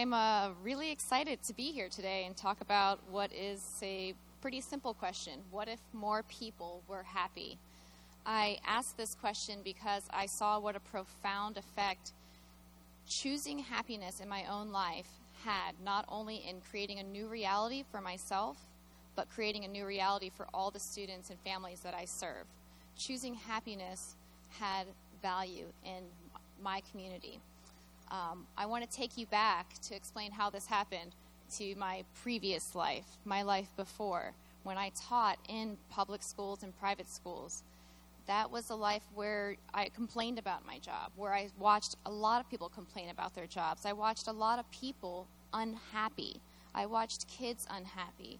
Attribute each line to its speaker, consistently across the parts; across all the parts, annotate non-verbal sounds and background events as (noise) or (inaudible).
Speaker 1: I'm uh, really excited to be here today and talk about what is a pretty simple question What if more people were happy? I asked this question because I saw what a profound effect choosing happiness in my own life had, not only in creating a new reality for myself, but creating a new reality for all the students and families that I serve. Choosing happiness had value in my community. Um, I want to take you back to explain how this happened to my previous life, my life before, when I taught in public schools and private schools. That was a life where I complained about my job, where I watched a lot of people complain about their jobs. I watched a lot of people unhappy. I watched kids unhappy.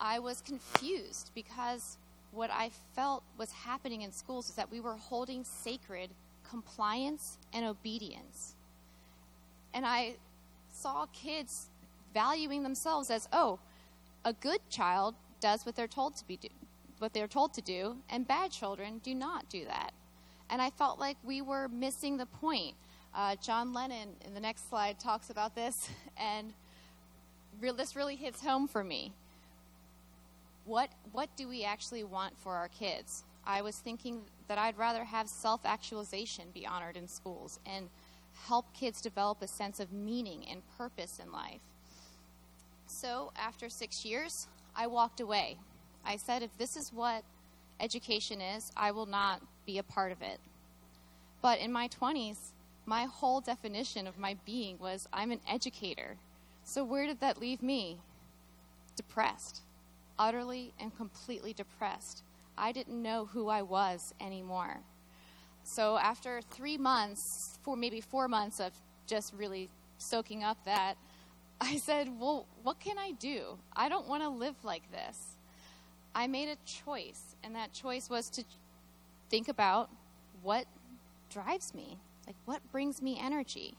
Speaker 1: I was confused because what I felt was happening in schools is that we were holding sacred compliance and obedience. And I saw kids valuing themselves as, oh, a good child does what they're told to be do, what they're told to do, and bad children do not do that. And I felt like we were missing the point. Uh, John Lennon in the next slide talks about this, (laughs) and re- this really hits home for me. What what do we actually want for our kids? I was thinking that I'd rather have self actualization be honored in schools and help kids develop a sense of meaning and purpose in life. So, after six years, I walked away. I said, if this is what education is, I will not be a part of it. But in my 20s, my whole definition of my being was I'm an educator. So, where did that leave me? Depressed, utterly and completely depressed. I didn't know who I was anymore. So after three months, four maybe four months of just really soaking up that, (laughs) I said, Well, what can I do? I don't want to live like this. I made a choice, and that choice was to think about what drives me, like what brings me energy.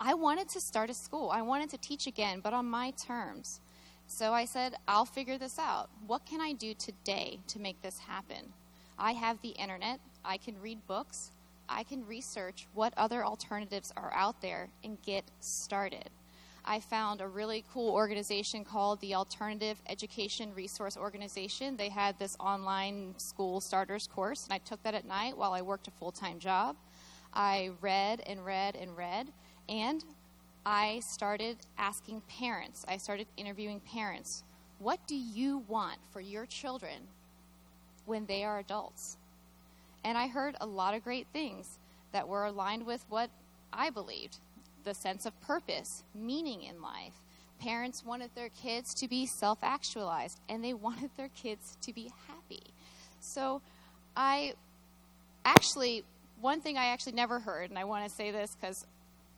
Speaker 1: I wanted to start a school. I wanted to teach again, but on my terms. So I said, I'll figure this out. What can I do today to make this happen? I have the internet. I can read books. I can research what other alternatives are out there and get started. I found a really cool organization called the Alternative Education Resource Organization. They had this online school starters course, and I took that at night while I worked a full time job. I read and read and read, and I started asking parents, I started interviewing parents, what do you want for your children when they are adults? And I heard a lot of great things that were aligned with what I believed the sense of purpose, meaning in life. Parents wanted their kids to be self actualized and they wanted their kids to be happy. So I actually, one thing I actually never heard, and I want to say this because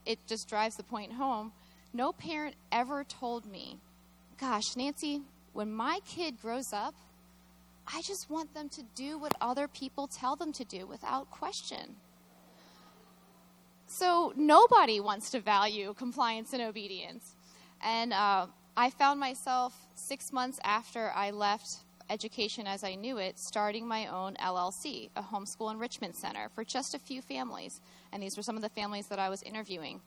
Speaker 1: it just drives the point home. No parent ever told me, Gosh, Nancy, when my kid grows up, I just want them to do what other people tell them to do without question. So nobody wants to value compliance and obedience. And uh, I found myself six months after I left education as I knew it, starting my own LLC, a homeschool enrichment center for just a few families. And these were some of the families that I was interviewing.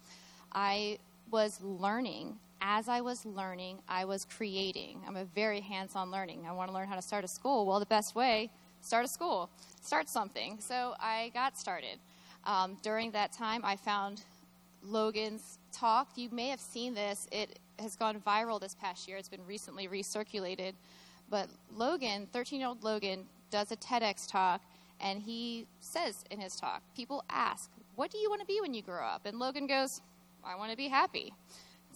Speaker 1: I was learning. As I was learning, I was creating. I'm a very hands on learning. I want to learn how to start a school. Well, the best way, start a school, start something. So I got started. Um, during that time, I found Logan's talk. You may have seen this, it has gone viral this past year, it's been recently recirculated. But Logan, 13 year old Logan, does a TEDx talk, and he says in his talk, people ask, What do you want to be when you grow up? And Logan goes, I want to be happy.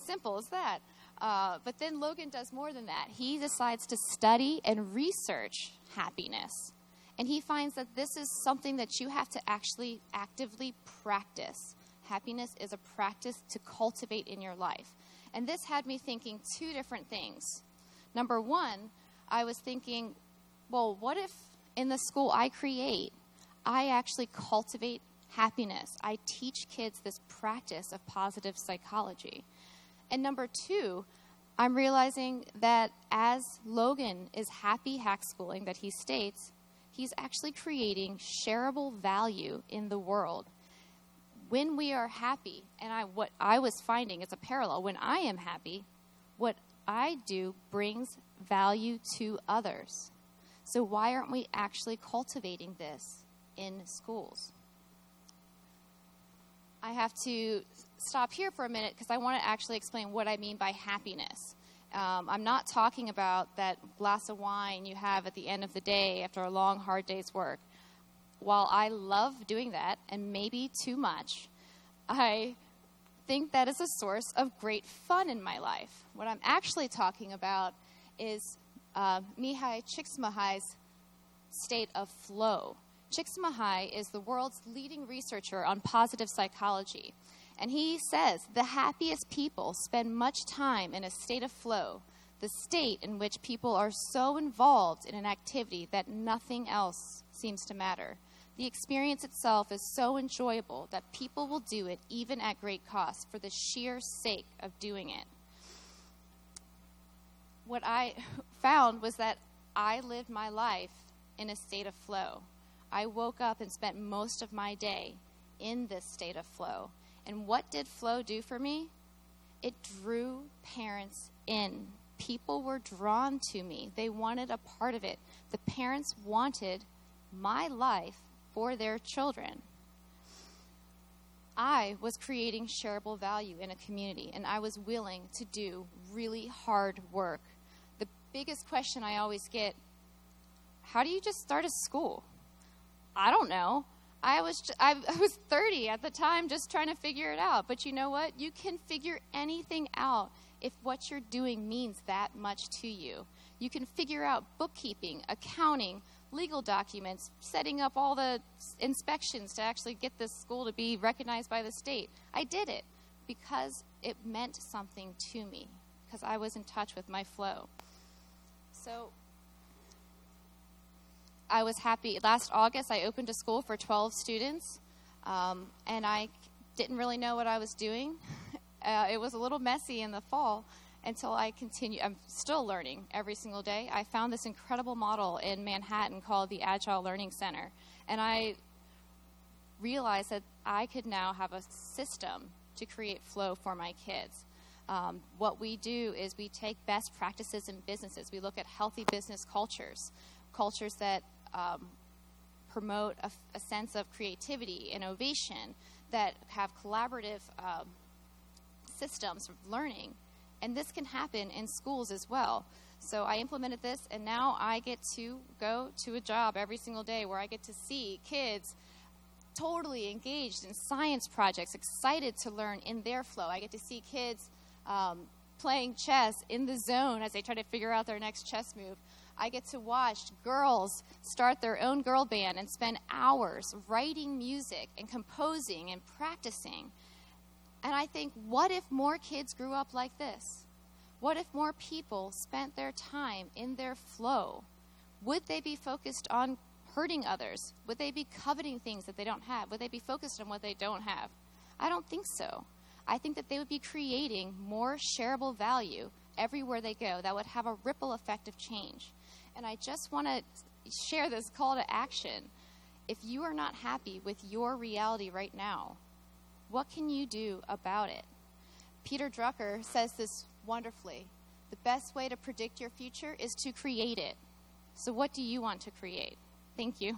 Speaker 1: Simple as that. Uh, but then Logan does more than that. He decides to study and research happiness. And he finds that this is something that you have to actually actively practice. Happiness is a practice to cultivate in your life. And this had me thinking two different things. Number one, I was thinking, well, what if in the school I create, I actually cultivate happiness? I teach kids this practice of positive psychology. And number two, I'm realizing that as Logan is happy hack schooling, that he states, he's actually creating shareable value in the world. when we are happy, and I, what I was finding is a parallel, when I am happy, what I do brings value to others. So, why aren't we actually cultivating this in schools? I have to stop here for a minute because I want to actually explain what I mean by happiness. Um, I'm not talking about that glass of wine you have at the end of the day after a long, hard day's work. While I love doing that, and maybe too much, I think that is a source of great fun in my life. What I'm actually talking about is uh, Mihaly Csikszentmihalyi's state of flow. Csikszentmihalyi is the world's leading researcher on positive psychology. And he says the happiest people spend much time in a state of flow, the state in which people are so involved in an activity that nothing else seems to matter. The experience itself is so enjoyable that people will do it even at great cost for the sheer sake of doing it. What I (laughs) found was that I lived my life in a state of flow. I woke up and spent most of my day in this state of flow. And what did flow do for me? It drew parents in. People were drawn to me, they wanted a part of it. The parents wanted my life for their children. I was creating shareable value in a community, and I was willing to do really hard work. The biggest question I always get how do you just start a school? I don't know. I was I, was 30 at the time just trying to figure it out. But you know what? You can figure anything out if what you're doing means that much to you. You can figure out bookkeeping, accounting, legal documents, setting up all the inspections to actually get this school to be recognized by the state. I did it because it meant something to me, because I was in touch with my flow. So I was happy. Last August, I opened a school for 12 students, um, and I didn't really know what I was doing. (laughs) Uh, it was a little messy in the fall until I continue. I'm still learning every single day. I found this incredible model in Manhattan called the Agile Learning Center, and I realized that I could now have a system to create flow for my kids. Um, what we do is we take best practices in businesses. We look at healthy business cultures, cultures that um, promote a, a, sense of creativity, innovation, that have collaborative um, systems of learning. And this can happen in schools as well. So I implemented this, and now I get to go to a job every single day where I get to see kids totally engaged in science projects, excited to learn in their flow. I get to see kids um, playing chess in the zone as they try to figure out their next chess move. I get to watch girls start their own girl band and spend hours writing music and composing and practicing. And I think, what if more kids grew up like this? What if more people spent their time in their flow? Would they be focused on hurting others? Would they be coveting things that they don't have? Would they be focused on what they don't have? I don't think so. I think that they would be creating more shareable value everywhere they go that would have a ripple effect of change. And I just want to share this call to action. If you are not happy with your reality right now, what can you do about it? Peter Drucker says this wonderfully. The best way to predict your future is to create it. So, what do you want to create? Thank you.